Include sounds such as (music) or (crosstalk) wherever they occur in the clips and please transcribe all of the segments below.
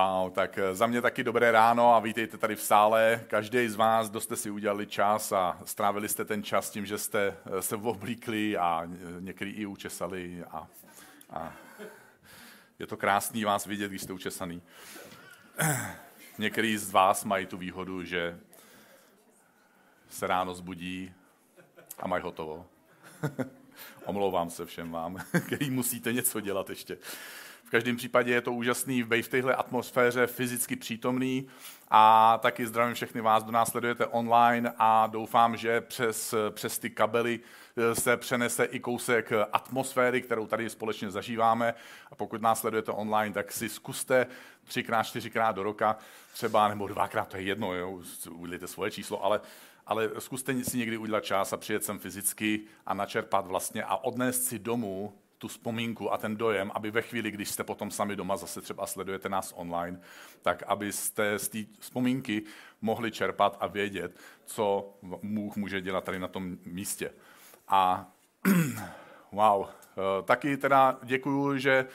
Wow, tak eh, za mě taky dobré ráno a vítejte tady v sále. Každý z vás, kdo jste si udělali čas a strávili jste ten čas tím, že jste eh, se oblíkli a někdy i učesali. A, a je to krásný vás vidět, když jste učesaný. (clears throat) Některý z vás mají tu výhodu, že se ráno zbudí a mají hotovo. (laughs) Omlouvám se všem vám, (laughs) který musíte něco dělat ještě. V každém případě je to úžasný v téhle atmosféře fyzicky přítomný a taky zdravím všechny vás, kdo nás sledujete online a doufám, že přes, přes ty kabely eh, se přenese i kousek atmosféry, kterou tady společně zažíváme. A pokud nás sledujete online, tak si zkuste třikrát, čtyřikrát do roka třeba, nebo dvakrát, to je jedno, jo, udělejte svoje číslo, ale ale zkuste si někdy udělat čas a přijet sem fyzicky a načerpat vlastně a odnést si domů tu vzpomínku a ten dojem, aby ve chvíli, když jste potom sami doma, zase třeba sledujete nás online, tak abyste z té vzpomínky mohli čerpat a vědět, co Bůh může dělat tady na tom místě. A (clears throat) wow, eh, taky teda děkuju, že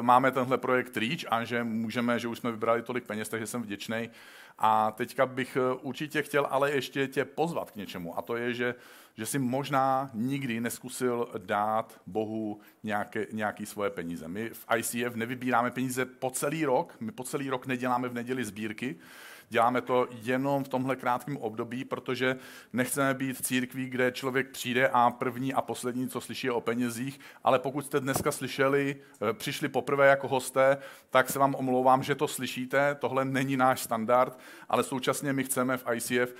máme tenhle projekt Reach a že můžeme, že už jsme vybrali tolik peněz, takže jsem vděčný. A teďka bych eh, určitě chtěl ale ještě tě pozvat k něčemu. A to je, že že si možná nikdy neskusil dát Bohu nějaké, nějaký svoje peníze. My v ICF nevybíráme peníze po celý rok, my po celý rok neděláme v neděli sbírky, Děláme to jenom v tomhle krátkém období, protože nechceme být církví, kde člověk přijde a první a poslední, co slyší, je o penězích, ale pokud jste dneska slyšeli, eh, přišli poprvé jako hosté, tak se vám omlouvám, že to slyšíte, tohle není náš standard, ale současně my chceme v ICF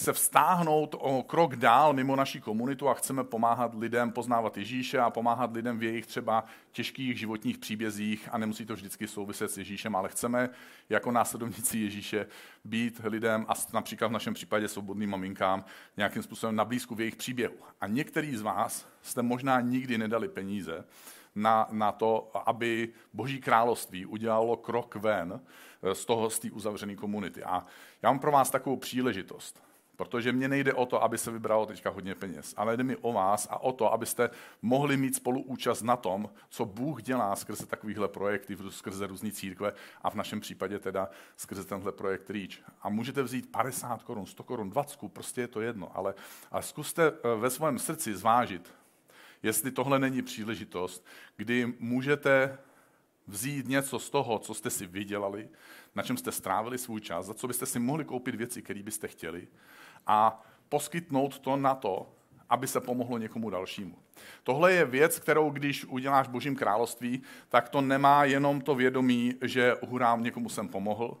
se vztáhnout o krok dál mimo naší komunitu a chceme pomáhat lidem poznávat Ježíše a pomáhat lidem v jejich třeba těžkých životních příbězích a nemusí to vždycky souviset s Ježíšem, ale chceme jako následovníci Ježíše být lidem a například v našem případě svobodným maminkám nějakým způsobem na blízku v jejich příběhu. A některý z vás jste možná nikdy nedali peníze na, na to, aby Boží království udělalo krok ven z toho, z té uzavřené komunity. A já mám pro vás takovou příležitost Protože mně nejde o to, aby se vybralo teďka hodně peněz, ale jde mi o vás a o to, abyste mohli mít spoluúčast na tom, co Bůh dělá skrze takovýchhle projekty, skrze různé církve a v našem případě teda skrze tenhle projekt REACH. A můžete vzít 50 korun, 100 korun, 20, prostě je to jedno, ale, ale zkuste eh, ve svém srdci zvážit, jestli tohle není příležitost, kdy můžete vzít něco z toho, co jste si vydělali, na čem jste strávili svůj čas, za co byste si mohli koupit věci, které byste chtěli, a poskytnout to na to, aby se pomohlo někomu dalšímu. Tohle je věc, kterou když uděláš v Božím království, tak to nemá jenom to vědomí, že hurám někomu jsem pomohl,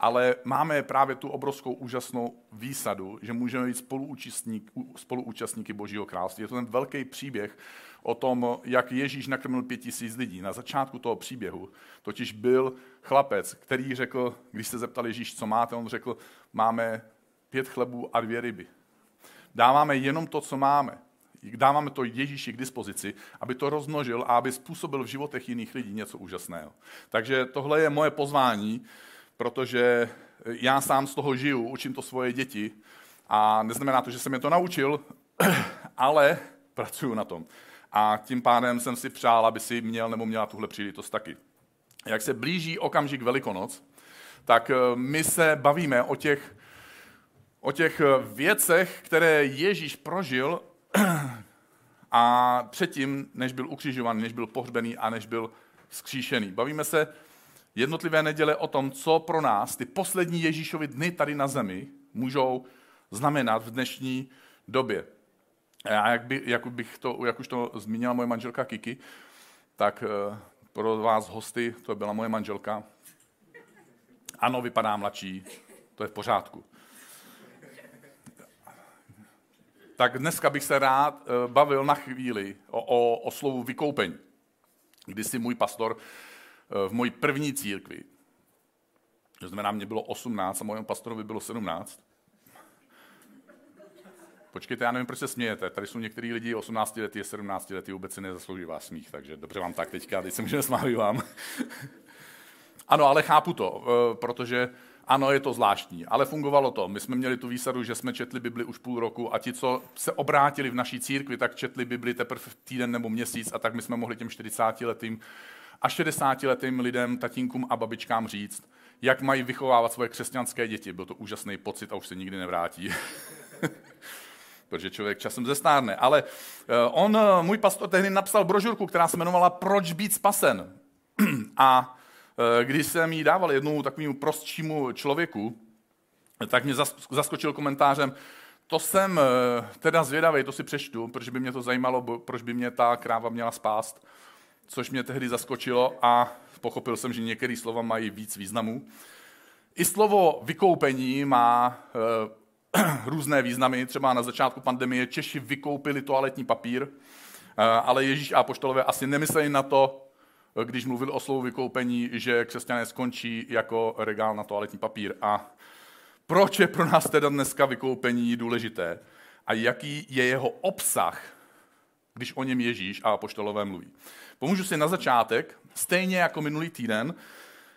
ale máme právě tu obrovskou úžasnou výsadu, že můžeme být spoluúčastník, spoluúčastníky Božího království. Je to ten velký příběh o tom, jak Ježíš nakrmil pět tisíc lidí. Na začátku toho příběhu totiž byl chlapec, který řekl, když se zeptal Ježíš, co máte, on řekl, máme pět chlebů a dvě ryby. Dáváme jenom to, co máme. Dáváme to Ježíši k dispozici, aby to rozmnožil a aby způsobil v životech jiných lidí něco úžasného. Takže tohle je moje pozvání, protože já sám z toho žiju, učím to svoje děti a neznamená to, že jsem je to naučil, (clears throat) ale pracuju na tom. A tím pádem jsem si přál, aby si měl nebo měla tuhle příležitost taky. Jak se blíží okamžik Velikonoc, tak eh, my se bavíme o těch o těch eh, věcech, které Ježíš prožil (clears throat) a předtím, než byl ukřižovaný, než byl pohřbený a než byl vzkříšený. Bavíme se jednotlivé neděle o tom, co pro nás ty poslední Ježíšovi dny tady na zemi můžou znamenat v dnešní době. A jak, by, jak, bych to, jak už to zmínila moje manželka Kiki, tak eh, pro vás hosty, to byla moje manželka. Ano, vypadá mladší, to je v pořádku. tak dneska bych se rád eh, bavil na chvíli o, o, o slovu vykoupení. Když si můj pastor eh, v mojí první církvi, to znamená, mě bylo 18 a mojemu pastorovi bylo 17. Počkejte, já nevím, proč se smějete. Tady jsou některý lidi 18 lety, 17 lety, vůbec si nezaslouží vás smích, takže dobře vám tak teďka, teď se můžeme smát vám. (laughs) ano, ale chápu to, eh, protože ano, je to zvláštní, ale fungovalo to. My jsme měli tu výsadu, že jsme četli Bibli už půl roku a ti, co se obrátili v naší církvi, tak četli Bibli teprve týden nebo měsíc a tak my jsme mohli těm 40 letým a 60-letým lidem, tatínkům a babičkám říct, jak mají vychovávat svoje křesťanské děti. Byl to úžasný pocit a už se nikdy nevrátí. (laughs) Protože člověk časem zestárne. Ale eh, on, eh, můj pastor, tehdy napsal brožurku, která se jmenovala Proč být spasen. (clears throat) A eh, když jsem jí dával jednomu takovému prostšímu člověku, tak mě zaskočil komentářem, to jsem teda zvědavý, to si přečtu, protože by mě to zajímalo, proč by mě ta kráva měla spást, což mě tehdy zaskočilo a pochopil jsem, že některé slova mají víc významů. I slovo vykoupení má (clears throat) různé významy. Třeba na začátku pandemie Češi vykoupili toaletní papír, e, ale Ježíš a poštolové asi nemysleli na to, když mluvil o slovu vykoupení, že křesťané skončí jako regál na toaletní papír. A proč je pro nás teda dneska vykoupení důležité? A jaký je jeho obsah, když o něm Ježíš a apoštolové mluví? Pomůžu si na začátek, stejně jako minulý týden,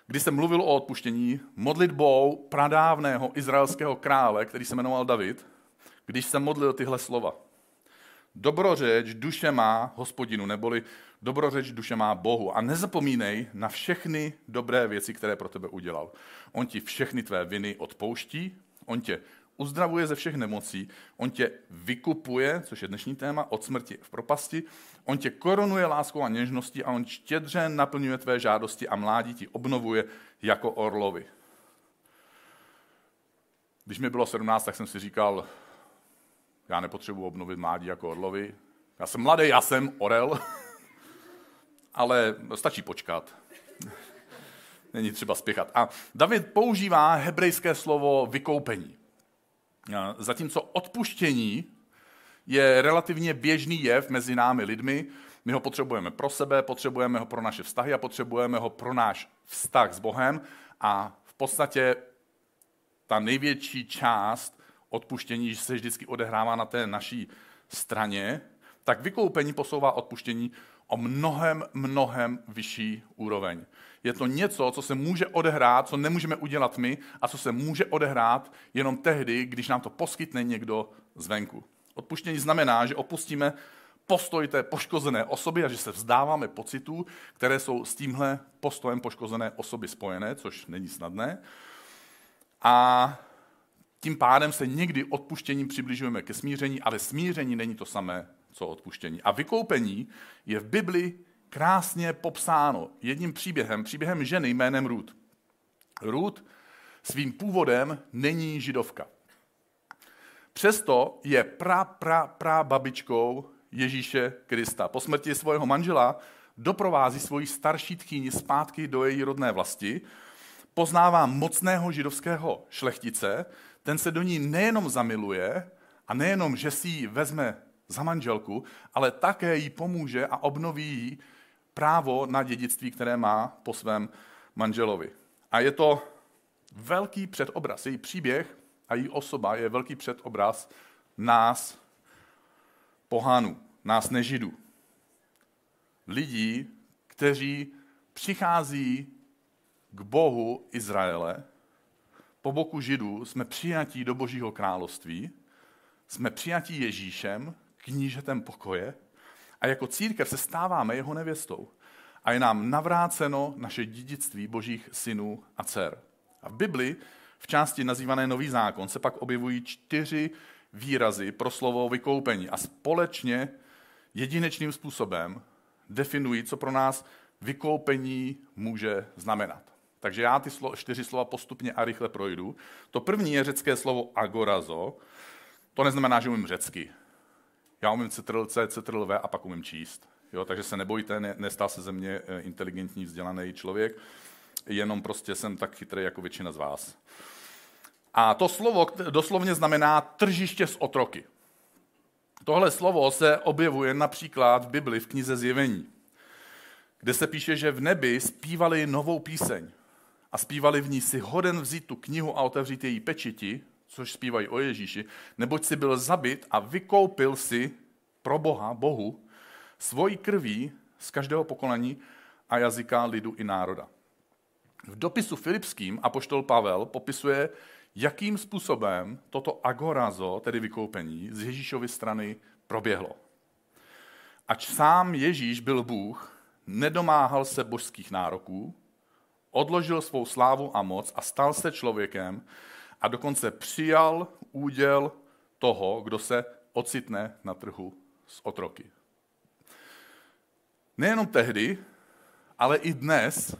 kdy jsem mluvil o odpuštění, modlitbou pradávného izraelského krále, který se jmenoval David, když jsem modlil tyhle slova. Dobrořeč duše má hospodinu, neboli dobrořeč duše má Bohu. A nezapomínej na všechny dobré věci, které pro tebe udělal. On ti všechny tvé viny odpouští, on tě uzdravuje ze všech nemocí, on tě vykupuje, což je dnešní téma, od smrti v propasti, on tě korunuje láskou a něžností a on štědře naplňuje tvé žádosti a mládí ti obnovuje jako orlovi. Když mi bylo 17, tak jsem si říkal, já nepotřebuji obnovit mládí jako orlovi. Já jsem mladý, já jsem orel, (laughs) ale stačí počkat. (laughs) Není třeba spěchat. A David používá hebrejské slovo vykoupení. Zatímco odpuštění je relativně běžný jev mezi námi lidmi, my ho potřebujeme pro sebe, potřebujeme ho pro naše vztahy a potřebujeme ho pro náš vztah s Bohem. A v podstatě ta největší část odpuštění se vždycky odehrává na té naší straně, tak vykoupení posouvá odpuštění o mnohem, mnohem vyšší úroveň. Je to něco, co se může odehrát, co nemůžeme udělat my a co se může odehrát jenom tehdy, když nám to poskytne někdo zvenku. Odpuštění znamená, že opustíme postoj té poškozené osoby a že se vzdáváme pocitů, které jsou s tímhle postojem poškozené osoby spojené, což není snadné. A tím pádem se někdy odpuštěním přibližujeme ke smíření, ale smíření není to samé, co odpuštění. A vykoupení je v Bibli krásně popsáno jedním příběhem, příběhem ženy jménem Ruth. Ruth svým původem není židovka. Přesto je pra, pra, pra babičkou Ježíše Krista. Po smrti svého manžela doprovází svoji starší tchýni zpátky do její rodné vlasti, poznává mocného židovského šlechtice, ten se do ní nejenom zamiluje a nejenom, že si ji vezme za manželku, ale také jí pomůže a obnoví jí právo na dědictví, které má po svém manželovi. A je to velký předobraz. Její příběh a její osoba je velký předobraz nás, pohánů, nás nežidů. Lidí, kteří přichází k Bohu Izraele, po boku židů jsme přijatí do Božího království, jsme přijatí Ježíšem, knížetem pokoje, a jako církev se stáváme jeho nevěstou. A je nám navráceno naše dědictví božích synů a dcer. A v Bibli, v části nazývané Nový zákon, se pak objevují čtyři výrazy pro slovo vykoupení a společně jedinečným způsobem definují, co pro nás vykoupení může znamenat. Takže já ty slo- čtyři slova postupně a rychle projdu. To první je řecké slovo agorazo. To neznamená, že umím řecky. Já umím Ctrl C, Ctrl V a pak umím číst. Jo, takže se nebojte, ne, nestál se ze mě eh, inteligentní, vzdělaný člověk, jenom prostě jsem tak chytrý jako většina z vás. A to slovo doslovně znamená tržiště s otroky. Tohle slovo se objevuje například v Bibli v knize Zjevení, kde se píše, že v nebi zpívali novou píseň a zpívali v ní si hoden vzít tu knihu a otevřít její pečiti, což zpívají o Ježíši, neboť si byl zabit a vykoupil si pro Boha, Bohu, svojí krví z každého pokolení a jazyka, lidu i národa. V dopisu Filipským apoštol Pavel popisuje, jakým způsobem toto agorazo, tedy vykoupení, z Ježíšovy strany proběhlo. Ač sám Ježíš byl Bůh, nedomáhal se božských nároků, odložil svou slávu a moc a stal se člověkem a dokonce přijal úděl toho, kdo se ocitne na trhu s otroky. Nejenom tehdy, ale i dnes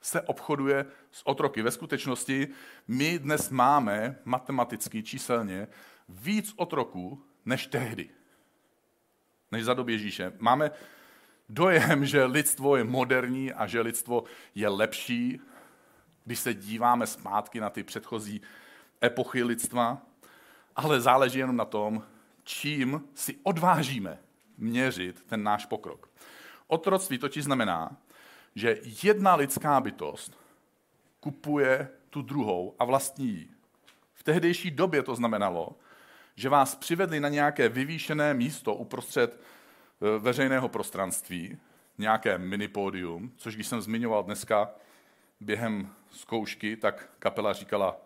se obchoduje s otroky. Ve skutečnosti my dnes máme matematicky, číselně víc otroků než tehdy, než za doby Ježíše. Máme dojem, že lidstvo je moderní a že lidstvo je lepší, když se díváme zpátky na ty předchozí epochy lidstva, ale záleží jenom na tom, čím si odvážíme měřit ten náš pokrok. Otroctví totiž znamená, že jedna lidská bytost kupuje tu druhou a vlastní ji. V tehdejší době to znamenalo, že vás přivedli na nějaké vyvýšené místo uprostřed e, veřejného prostranství, nějaké minipódium, což když jsem zmiňoval dneska během zkoušky, tak kapela říkala,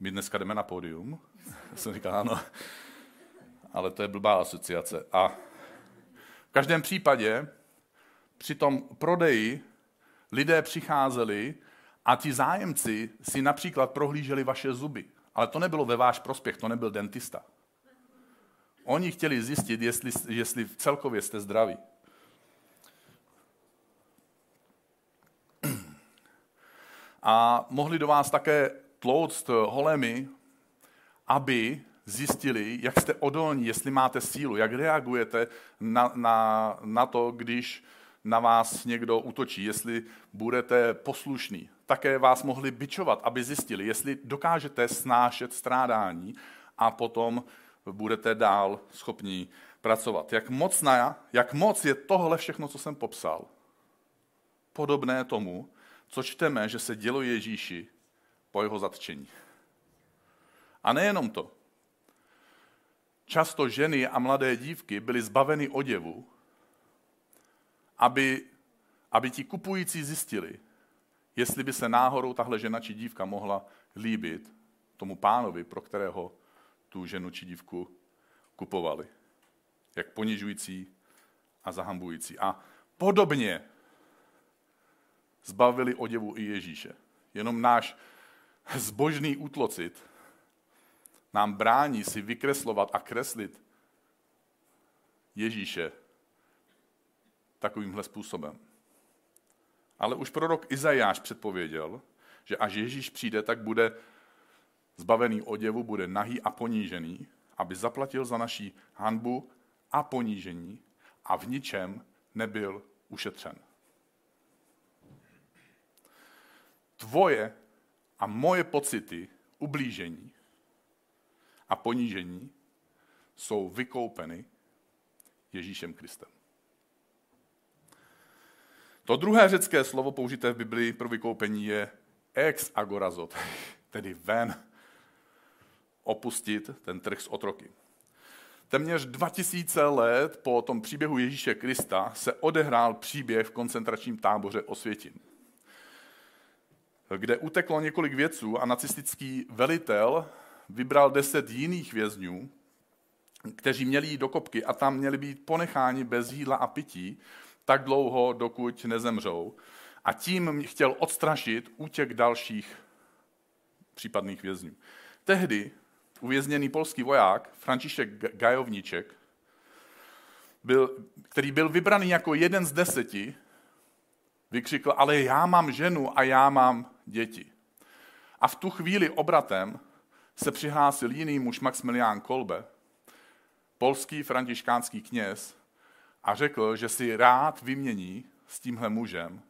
my dneska jdeme na pódium. (laughs) Já jsem říkal, ano, ale to je blbá asociace. A v každém případě při tom prodeji lidé přicházeli a ti zájemci si například prohlíželi vaše zuby. Ale to nebylo ve váš prospěch, to nebyl dentista. Oni chtěli zjistit, jestli, jestli celkově jste zdraví. A mohli do vás také tlouct holemi, aby zjistili, jak jste odolní, jestli máte sílu, jak reagujete na, na, na to, když na vás někdo útočí, jestli budete poslušní. Také vás mohli bičovat, aby zjistili, jestli dokážete snášet strádání a potom budete dál schopní pracovat. Jak moc, na, jak moc je tohle všechno, co jsem popsal, podobné tomu, co čteme, že se dělo Ježíši po jeho zatčení. A nejenom to. Často ženy a mladé dívky byly zbaveny oděvu, aby, aby ti kupující zjistili, jestli by se náhodou tahle žena či dívka mohla líbit tomu pánovi, pro kterého tu ženu či dívku kupovali. Jak ponižující a zahambující. A podobně zbavili oděvu i Ježíše. Jenom náš zbožný útlocit nám brání si vykreslovat a kreslit Ježíše takovýmhle způsobem. Ale už prorok Izajáš předpověděl, že až Ježíš přijde, tak bude zbavený oděvu, bude nahý a ponížený, aby zaplatil za naší hanbu a ponížení a v ničem nebyl ušetřen. Tvoje a moje pocity ublížení a ponížení jsou vykoupeny Ježíšem Kristem. To druhé řecké slovo použité v Biblii pro vykoupení je ex agorazot, (laughs) tedy ven, opustit ten trh s otroky. Téměř 2000 let po tom příběhu Ježíše Krista se odehrál příběh v koncentračním táboře Osvětin, kde uteklo několik věců a nacistický velitel vybral deset jiných vězňů, kteří měli jít do kopky a tam měli být ponecháni bez jídla a pití, tak dlouho, dokud nezemřou. A tím chtěl odstrašit útěk dalších případných vězňů. Tehdy uvězněný polský voják František Gajovníček, byl, který byl vybraný jako jeden z deseti, vykřikl, ale já mám ženu a já mám děti. A v tu chvíli obratem se přihlásil jiný muž Maximilián Kolbe, polský františkánský kněz, a řekl, že si rád vymění s tímhle mužem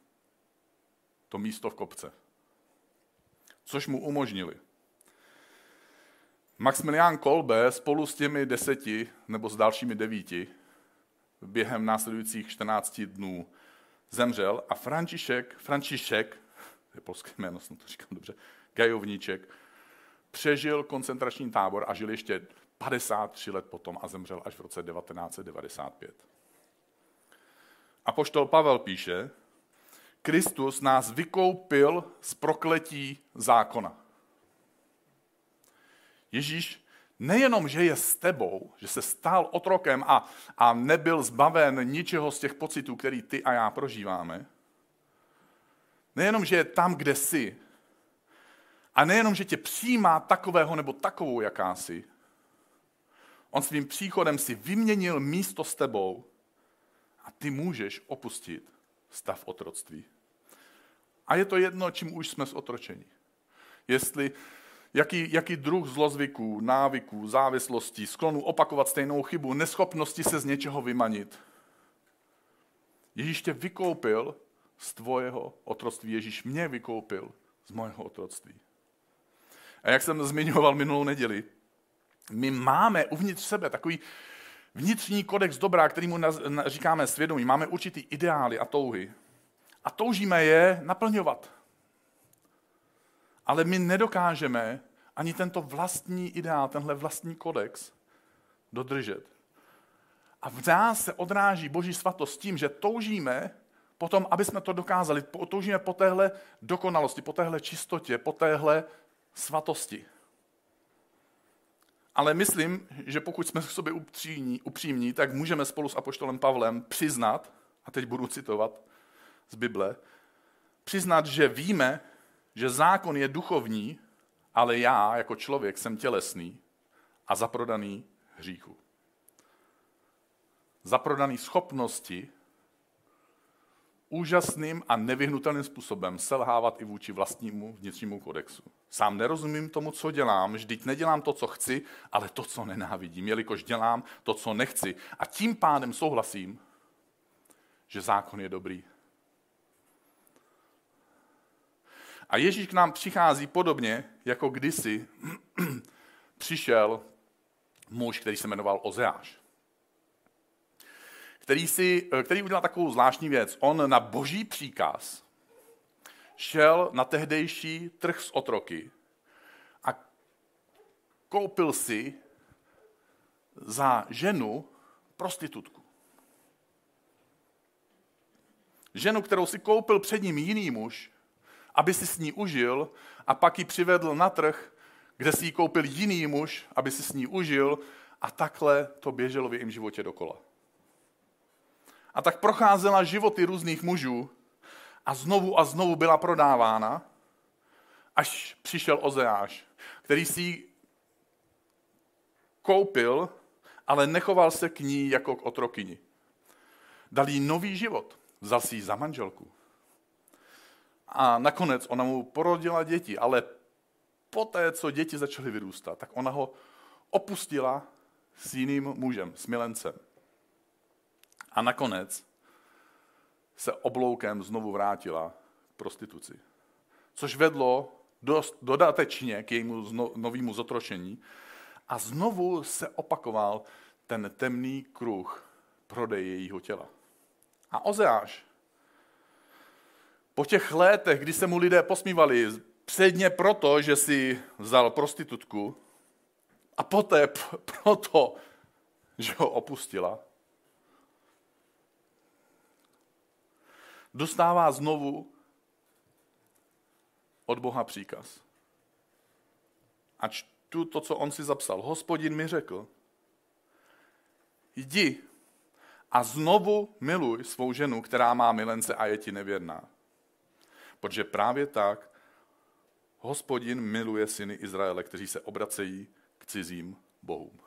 to místo v kopce. Což mu umožnili. Maximilián Kolbe spolu s těmi deseti nebo s dalšími devíti během následujících 14 dnů zemřel a František, František, je polské jméno, jsem to říkal dobře, Gajovníček, přežil koncentrační tábor a žil ještě 53 let potom a zemřel až v roce 1995. A poštol Pavel píše, Kristus nás vykoupil z prokletí zákona. Ježíš nejenom, že je s tebou, že se stal otrokem a, a nebyl zbaven ničeho z těch pocitů, který ty a já prožíváme, nejenom, že je tam, kde jsi, a nejenom, že tě přijímá takového nebo takovou, jaká jsi, on svým příchodem si vyměnil místo s tebou a ty můžeš opustit stav otroctví. A je to jedno, čím už jsme otročení. Jestli jaký, jaký druh zlozvyků, návyků, závislostí, sklonu opakovat stejnou chybu, neschopnosti se z něčeho vymanit. Ježíš tě vykoupil z tvojeho otroctví. Ježíš mě vykoupil z mojeho otroctví. A jak jsem zmiňoval minulou neděli, my máme uvnitř sebe takový vnitřní kodex dobrá, kterýmu říkáme svědomí. Máme určitý ideály a touhy. A toužíme je naplňovat. Ale my nedokážeme ani tento vlastní ideál, tenhle vlastní kodex dodržet. A v nás se odráží Boží svatost tím, že toužíme potom, aby jsme to dokázali, toužíme po téhle dokonalosti, po téhle čistotě, po téhle svatosti. Ale myslím, že pokud jsme k sobě upřímní, upřímní, tak můžeme spolu s Apoštolem Pavlem přiznat, a teď budu citovat z Bible, přiznat, že víme, že zákon je duchovní, ale já jako člověk jsem tělesný a zaprodaný hříchu. Zaprodaný schopnosti úžasným a nevyhnutelným způsobem selhávat i vůči vlastnímu vnitřnímu kodexu. Sám nerozumím tomu, co dělám, vždyť nedělám to, co chci, ale to, co nenávidím, jelikož dělám to, co nechci. A tím pádem souhlasím, že zákon je dobrý. A Ježíš k nám přichází podobně, jako kdysi (clears throat) přišel muž, který se jmenoval Ozeáš. Který, si, který udělal takovou zvláštní věc. On na boží příkaz šel na tehdejší trh s otroky a koupil si za ženu prostitutku. Ženu, kterou si koupil před ním jiný muž, aby si s ní užil a pak ji přivedl na trh, kde si ji koupil jiný muž, aby si s ní užil a takhle to běželo v jejím životě dokola. A tak procházela životy různých mužů a znovu a znovu byla prodávána, až přišel Ozeáš, který si ji koupil, ale nechoval se k ní jako k otrokyni. Dal jí nový život, vzal si ji za manželku. A nakonec ona mu porodila děti, ale poté, co děti začaly vyrůstat, tak ona ho opustila s jiným mužem, s milencem. A nakonec se obloukem znovu vrátila k prostituci. Což vedlo dost dodatečně k jejímu novému zotročení. A znovu se opakoval ten temný kruh prodeje jejího těla. A Ozeáš po těch letech, kdy se mu lidé posmívali, předně proto, že si vzal prostitutku a poté (laughs) proto, že ho opustila, dostává znovu od Boha příkaz. A čtu to, co on si zapsal. Hospodin mi řekl, jdi a znovu miluj svou ženu, která má milence a je ti nevěrná. Protože právě tak hospodin miluje syny Izraele, kteří se obracejí k cizím bohům.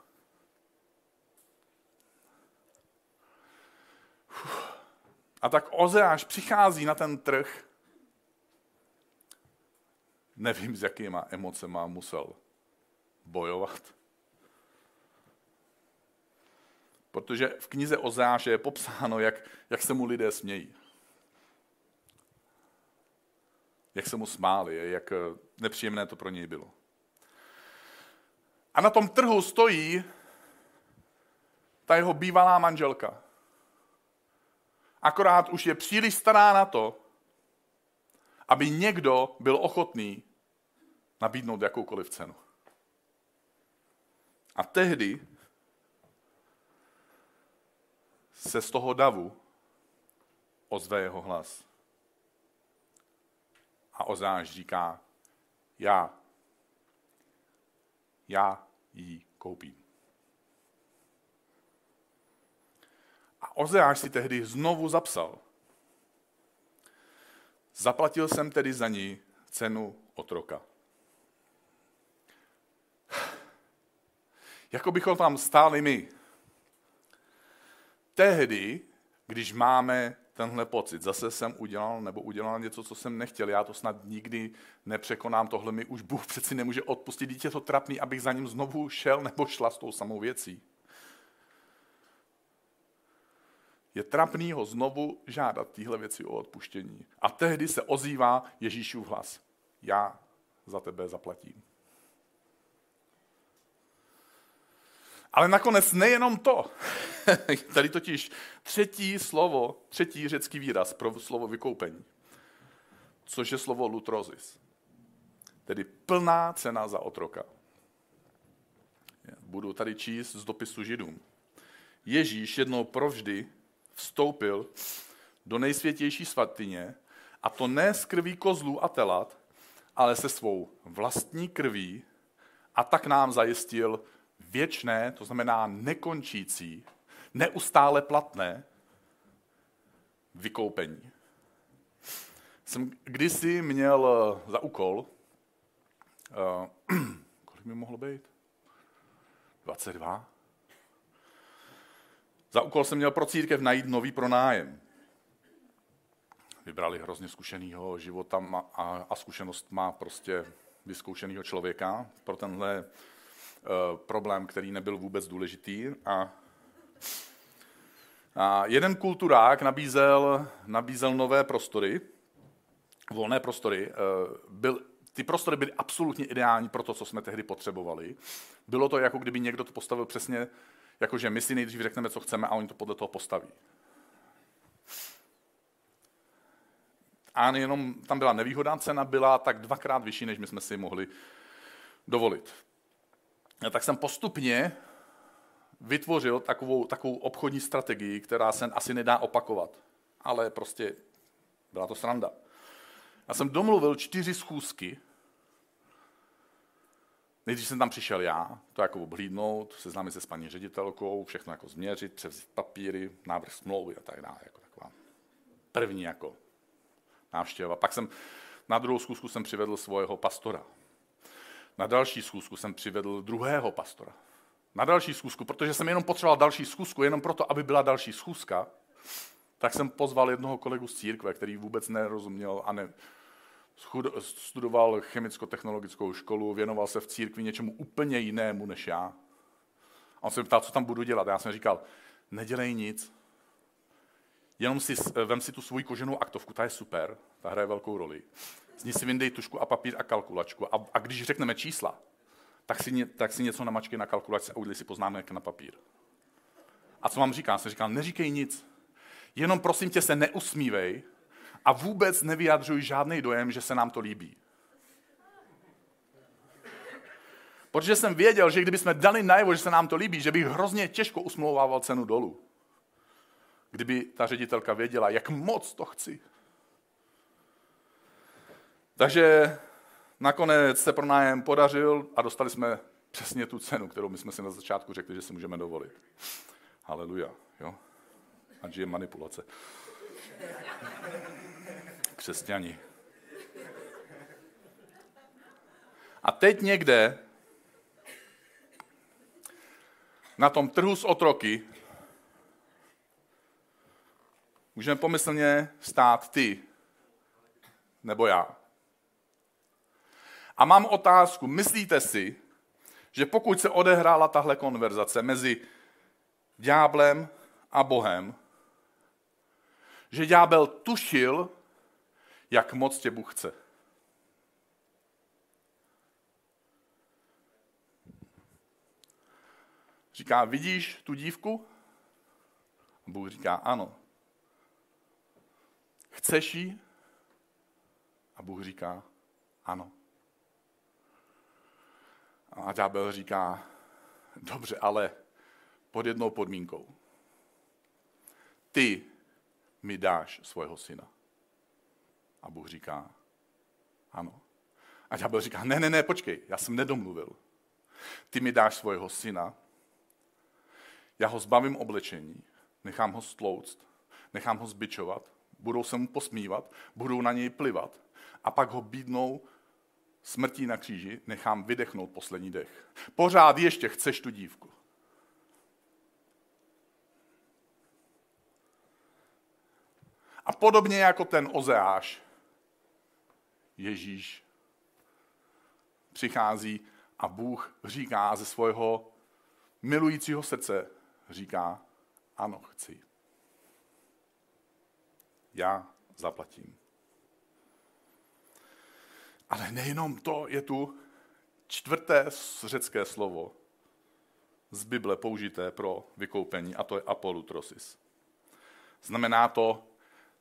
A tak Ozeáš přichází na ten trh. Nevím, s jakýma emocema musel bojovat. Protože v knize Ozeáše je popsáno, jak, jak se mu lidé smějí jak se mu smáli, jak eh, nepříjemné to pro něj bylo. A na tom trhu stojí ta jeho bývalá manželka. Akorát už je příliš stará na to, aby někdo byl ochotný nabídnout jakoukoliv cenu. A tehdy se z toho davu ozve jeho hlas. A Ozáš říká, já, já jí koupím. A Ozeáš si tehdy znovu zapsal. Zaplatil jsem tedy za ní cenu otroka. (sighs) Jako bychom tam stáli my. Tehdy, když máme tenhle pocit, zase jsem udělal nebo udělal něco, co jsem nechtěl, já to snad nikdy nepřekonám, tohle mi už Bůh přeci nemůže odpustit, dítě to trapný, abych za ním znovu šel nebo šla s tou samou věcí. Je trapný ho znovu žádat tyhle věci o odpuštění. A tehdy se ozývá Ježíšův hlas. Já za tebe zaplatím. Ale nakonec nejenom to. (laughs) Tady totiž třetí slovo, třetí řecký výraz pro slovo vykoupení, což je slovo lutrozis. Tedy plná cena za otroka. Budu tady číst z dopisu židům. Ježíš jednou provždy vstoupil do nejsvětější svatyně, a to ne z krví kozlů a telat, ale se svou vlastní krví a tak nám zajistil věčné, to znamená nekončící, neustále platné vykoupení. Jsem kdysi měl eh, za úkol, uh, (clears throat) kolik mi mohlo být? 22. Za úkol jsem měl pro církev najít nový pronájem. Vybrali hrozně zkušeného života a, a zkušenost má prostě vyzkoušeného člověka pro tenhle problém, který nebyl vůbec důležitý. A, a jeden kulturák nabízel, nabízel nové prostory, volné prostory. Uh, byl, ty prostory byly absolutně ideální pro to, co jsme tehdy potřebovali. Bylo to jako kdyby někdo to postavil přesně Jakože my si nejdřív řekneme, co chceme a oni to podle toho postaví. A jenom tam byla nevýhoda, cena byla tak dvakrát vyšší, než my jsme si mohli dovolit. Tak jsem postupně vytvořil takovou, takovou obchodní strategii, která se asi nedá opakovat. Ale prostě byla to sranda. Já jsem domluvil čtyři schůzky Nejdřív jsem tam přišel já, to jako obhlídnout, seznámit se s paní ředitelkou, všechno jako změřit, převzít papíry, návrh smlouvy a tak dále. Jako taková první jako návštěva. Pak jsem na druhou schůzku jsem přivedl svého pastora. Na další schůzku jsem přivedl druhého pastora. Na další schůzku, protože jsem jenom potřeboval další schůzku, jenom proto, aby byla další schůzka, tak jsem pozval jednoho kolegu z církve, který vůbec nerozuměl a ne, studoval chemicko-technologickou školu, věnoval se v církvi něčemu úplně jinému než já. A on se ptal, co tam budu dělat. A já jsem říkal, nedělej nic, jenom si, vem si tu svou koženou aktovku, ta je super, ta hraje velkou roli. Z ní si vyndej tušku a papír a kalkulačku. A, a když řekneme čísla, tak si, tak si něco namačkej na kalkulačce a udělej si poznámek na papír. A co vám říká? jsem říkal, neříkej nic. Jenom prosím tě se neusmívej, a vůbec nevyjadřuji žádný dojem, že se nám to líbí. Protože jsem věděl, že kdybychom dali najevo, že se nám to líbí, že bych hrozně těžko usmlouvával cenu dolů. Kdyby ta ředitelka věděla, jak moc to chci. Takže nakonec se pronájem podařil a dostali jsme přesně tu cenu, kterou my jsme si na začátku řekli, že si můžeme dovolit. Haleluja. Jo? Ať je manipulace křesťani. A teď někde na tom trhu s otroky můžeme pomyslně stát ty nebo já. A mám otázku, myslíte si, že pokud se odehrála tahle konverzace mezi ďáblem a Bohem, že ďábel tušil, jak moc tě Bůh chce. Říká, vidíš tu dívku? A Bůh říká, ano. Chceš jí? A Bůh říká, ano. A ďábel říká, dobře, ale pod jednou podmínkou. Ty mi dáš svého syna. A Bůh říká, ano. A ďábel říká, ne, ne, ne, počkej, já jsem nedomluvil. ty mi dáš svého syna, já ho zbavím oblečení, nechám ho stlouct, nechám ho zbičovat, budou se mu posmívat, budou na něj plivat a pak ho bídnou smrtí na kříži, nechám vydechnout poslední dech. Pořád ještě chceš tu dívku. A podobně jako ten Ozeáš, Ježíš přichází a Bůh říká ze svého milujícího srdce, říká, ano, chci. Já zaplatím. Ale nejenom to, je tu čtvrté řecké slovo z Bible použité pro vykoupení, a to je apolutrosis. Znamená to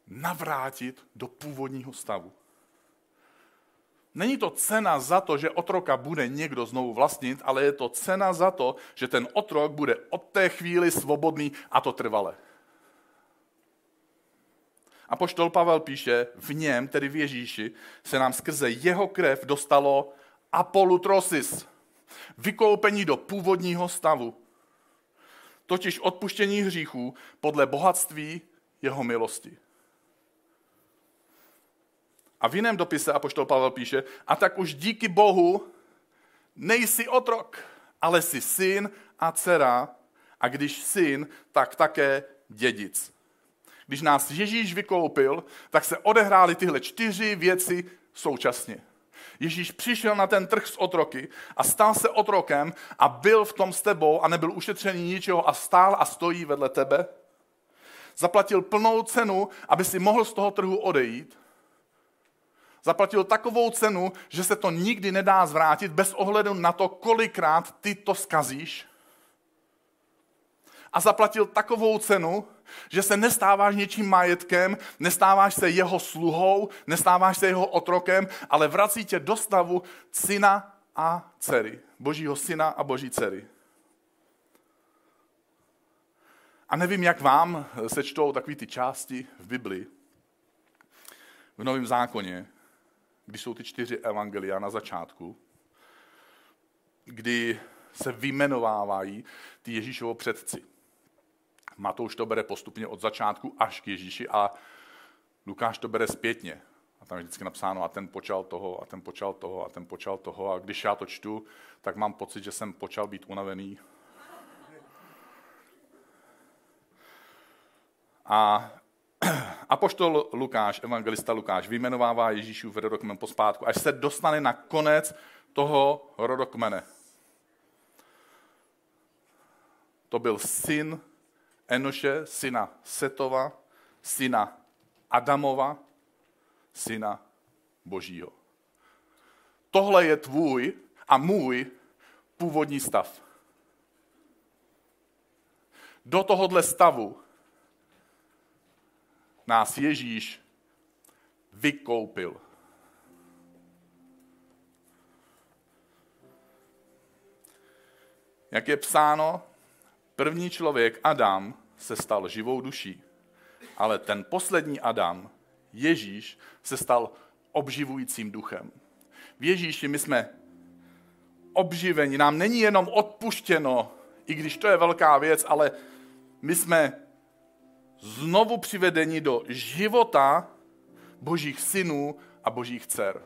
navrátit do původního stavu. Není to cena za to, že otroka bude někdo znovu vlastnit, ale je to cena za to, že ten otrok bude od té chvíli svobodný a to trvale. A poštol Pavel píše, v něm, tedy v Ježíši, se nám skrze jeho krev dostalo apolutrosis, vykoupení do původního stavu, totiž odpuštění hříchů podle bohatství jeho milosti. A v jiném dopise apoštol Pavel píše, a tak už díky Bohu nejsi otrok, ale jsi syn a dcera, a když syn, tak také dědic. Když nás Ježíš vykoupil, tak se odehrály tyhle čtyři věci současně. Ježíš přišel na ten trh s otroky a stal se otrokem a byl v tom s tebou a nebyl ušetřený ničeho a stál a stojí vedle tebe. Zaplatil plnou cenu, aby si mohl z toho trhu odejít Zaplatil takovou cenu, že se to nikdy nedá zvrátit bez ohledu na to, kolikrát ty to skazíš. A zaplatil takovou cenu, že se nestáváš něčím majetkem, nestáváš se jeho sluhou, nestáváš se jeho otrokem, ale vrací tě do stavu syna a dcery. Božího syna a boží dcery. A nevím, jak vám se čtou takové ty části v Biblii, v Novém zákoně, když jsou ty čtyři evangelia na začátku, kdy se vymenovávají ty Ježíšovo předci. Matouš to bere postupně od začátku až k Ježíši a Lukáš to bere zpětně. A tam je vždycky napsáno, a ten počal toho, a ten počal toho, a ten počal toho. A když já to čtu, tak mám pocit, že jsem počal být unavený. A (clears throat) Apoštol Lukáš, evangelista Lukáš, vyjmenovává Ježíšův rodokmen pospátku, až se dostane na konec toho rodokmene. To byl syn Enoše, syna Setova, syna Adamova, syna Božího. Tohle je tvůj a můj původní stav. Do tohohle stavu nás Ježíš vykoupil. Jak je psáno, první člověk Adam se stal živou duší, ale ten poslední Adam, Ježíš, se stal obživujícím duchem. V Ježíši my jsme obživeni, nám není jenom odpuštěno, i když to je velká věc, ale my jsme znovu přivedení do života božích synů a božích dcer.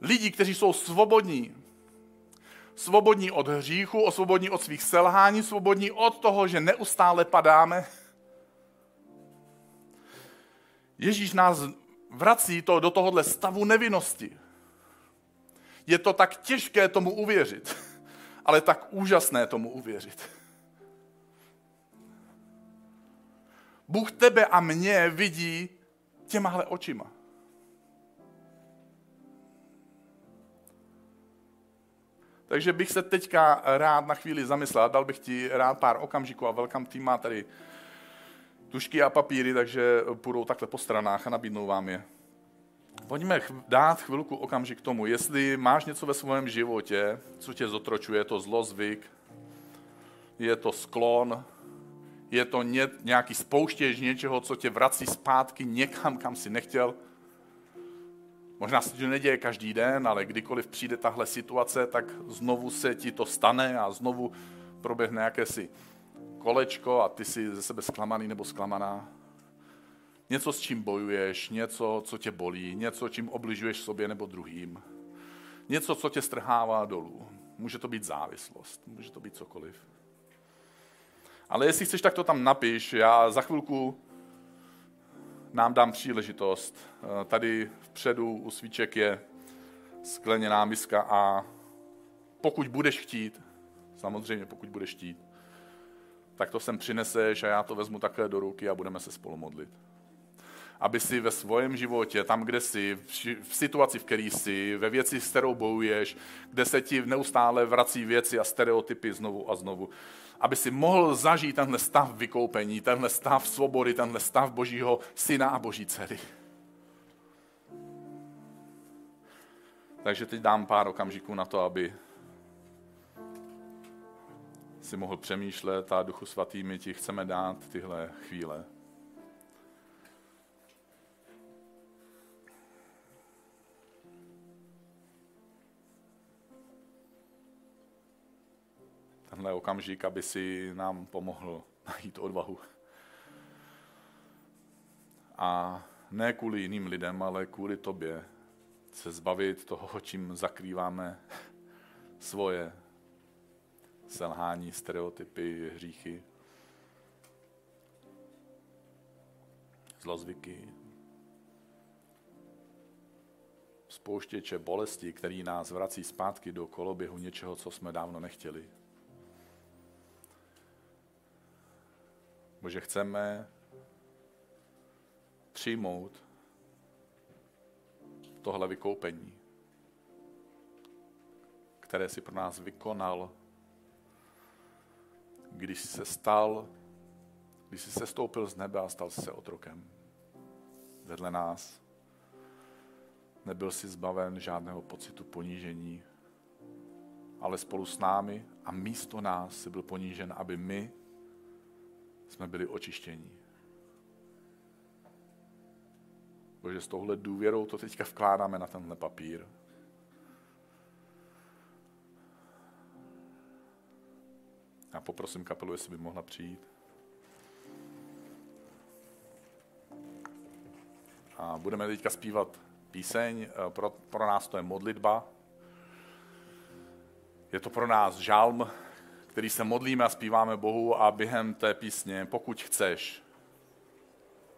Lidi, kteří jsou svobodní. Svobodní od hříchu, svobodní od svých selhání, svobodní od toho, že neustále padáme. Ježíš nás vrací to do tohohle stavu nevinnosti. Je to tak těžké tomu uvěřit, ale tak úžasné tomu uvěřit. Bůh tebe a mě vidí těmahle očima. Takže bych se teďka rád na chvíli zamyslel, dal bych ti rád pár okamžiků a velkám tým má tady tušky a papíry, takže půjdou takhle po stranách a nabídnou vám je. Pojďme dát chvilku okamžik tomu, jestli máš něco ve svém životě, co tě zotročuje, je to zlozvyk, je to sklon, je to ně, nějaký spouštěž něčeho, co tě vrací zpátky někam, kam si nechtěl. Možná se to neděje každý den, ale kdykoliv přijde tahle situace, tak znovu se ti to stane a znovu proběhne jakési kolečko a ty jsi ze sebe zklamaný nebo zklamaná. Něco, s čím bojuješ, něco, co tě bolí, něco, čím obližuješ sobě nebo druhým. Něco, co tě strhává dolů. Může to být závislost, může to být cokoliv. Ale jestli chceš, tak to tam napiš. Já za chvilku nám dám příležitost. Eh, tady vpředu u svíček je skleněná miska a pokud budeš chtít, samozřejmě pokud budeš chtít, tak to sem přineseš a já to vezmu takhle do ruky a budeme se spolu modlit. Aby si ve svém životě, tam, kde jsi, v situaci, v které jsi, ve věci, s kterou bojuješ, kde se ti neustále vrací věci a stereotypy znovu a znovu, aby si mohl zažít tenhle stav vykoupení, tenhle stav svobody, tenhle stav božího syna a boží dcery. Takže teď dám pár okamžiků na to, aby si mohl přemýšlet a Duchu Svatý my ti chceme dát tyhle chvíle. Tenhle okamžik, aby si nám pomohl najít odvahu. A ne kvůli jiným lidem, ale kvůli tobě se zbavit toho, čím zakrýváme svoje selhání, stereotypy, hříchy, zlozvyky, spouštěče bolesti, který nás vrací zpátky do koloběhu něčeho, co jsme dávno nechtěli. Bože, chceme přijmout tohle vykoupení, které si pro nás vykonal, když jsi se stal, když jsi se stoupil z nebe a stal se otrokem vedle nás. Nebyl si zbaven žádného pocitu ponížení, ale spolu s námi a místo nás si byl ponížen, aby my jsme byli očištění. Bože, s touhle důvěrou to teďka vkládáme na tenhle papír. Já poprosím kapelu, jestli by mohla přijít. A budeme teďka zpívat píseň. Pro, pro nás to je modlitba. Je to pro nás žálm, který se modlíme a zpíváme Bohu a během té písně, pokud chceš,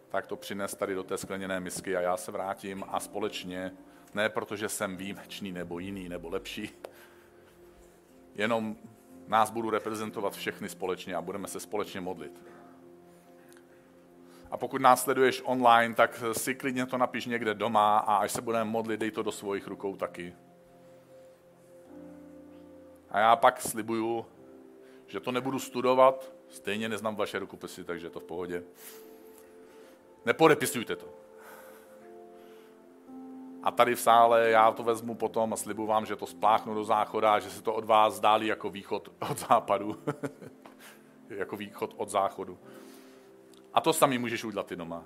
tak to přines tady do té skleněné misky a já se vrátím a společně, ne protože jsem výjimečný nebo jiný nebo lepší, jenom nás budu reprezentovat všechny společně a budeme se společně modlit. A pokud nás sleduješ online, tak si klidně to napiš někde doma a až se budeme modlit, dej to do svojich rukou taky. A já pak slibuju, že to nebudu studovat, stejně neznám vaše rukopisy, takže to v pohodě. Nepodepisujte to. A tady v sále já to vezmu potom a slibu vám, že to spláchnu do záchoda, že se to od vás dálí jako východ od západu. (laughs) jako východ od záchodu. A to sami můžeš udělat ty doma.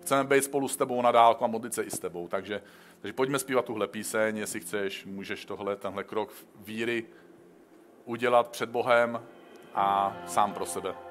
Chceme být spolu s tebou na dálku a modlit se i s tebou. Takže, takže pojďme zpívat tuhle píseň, jestli chceš, můžeš tohle, tenhle krok víry udělat před Bohem a sám pro sebe.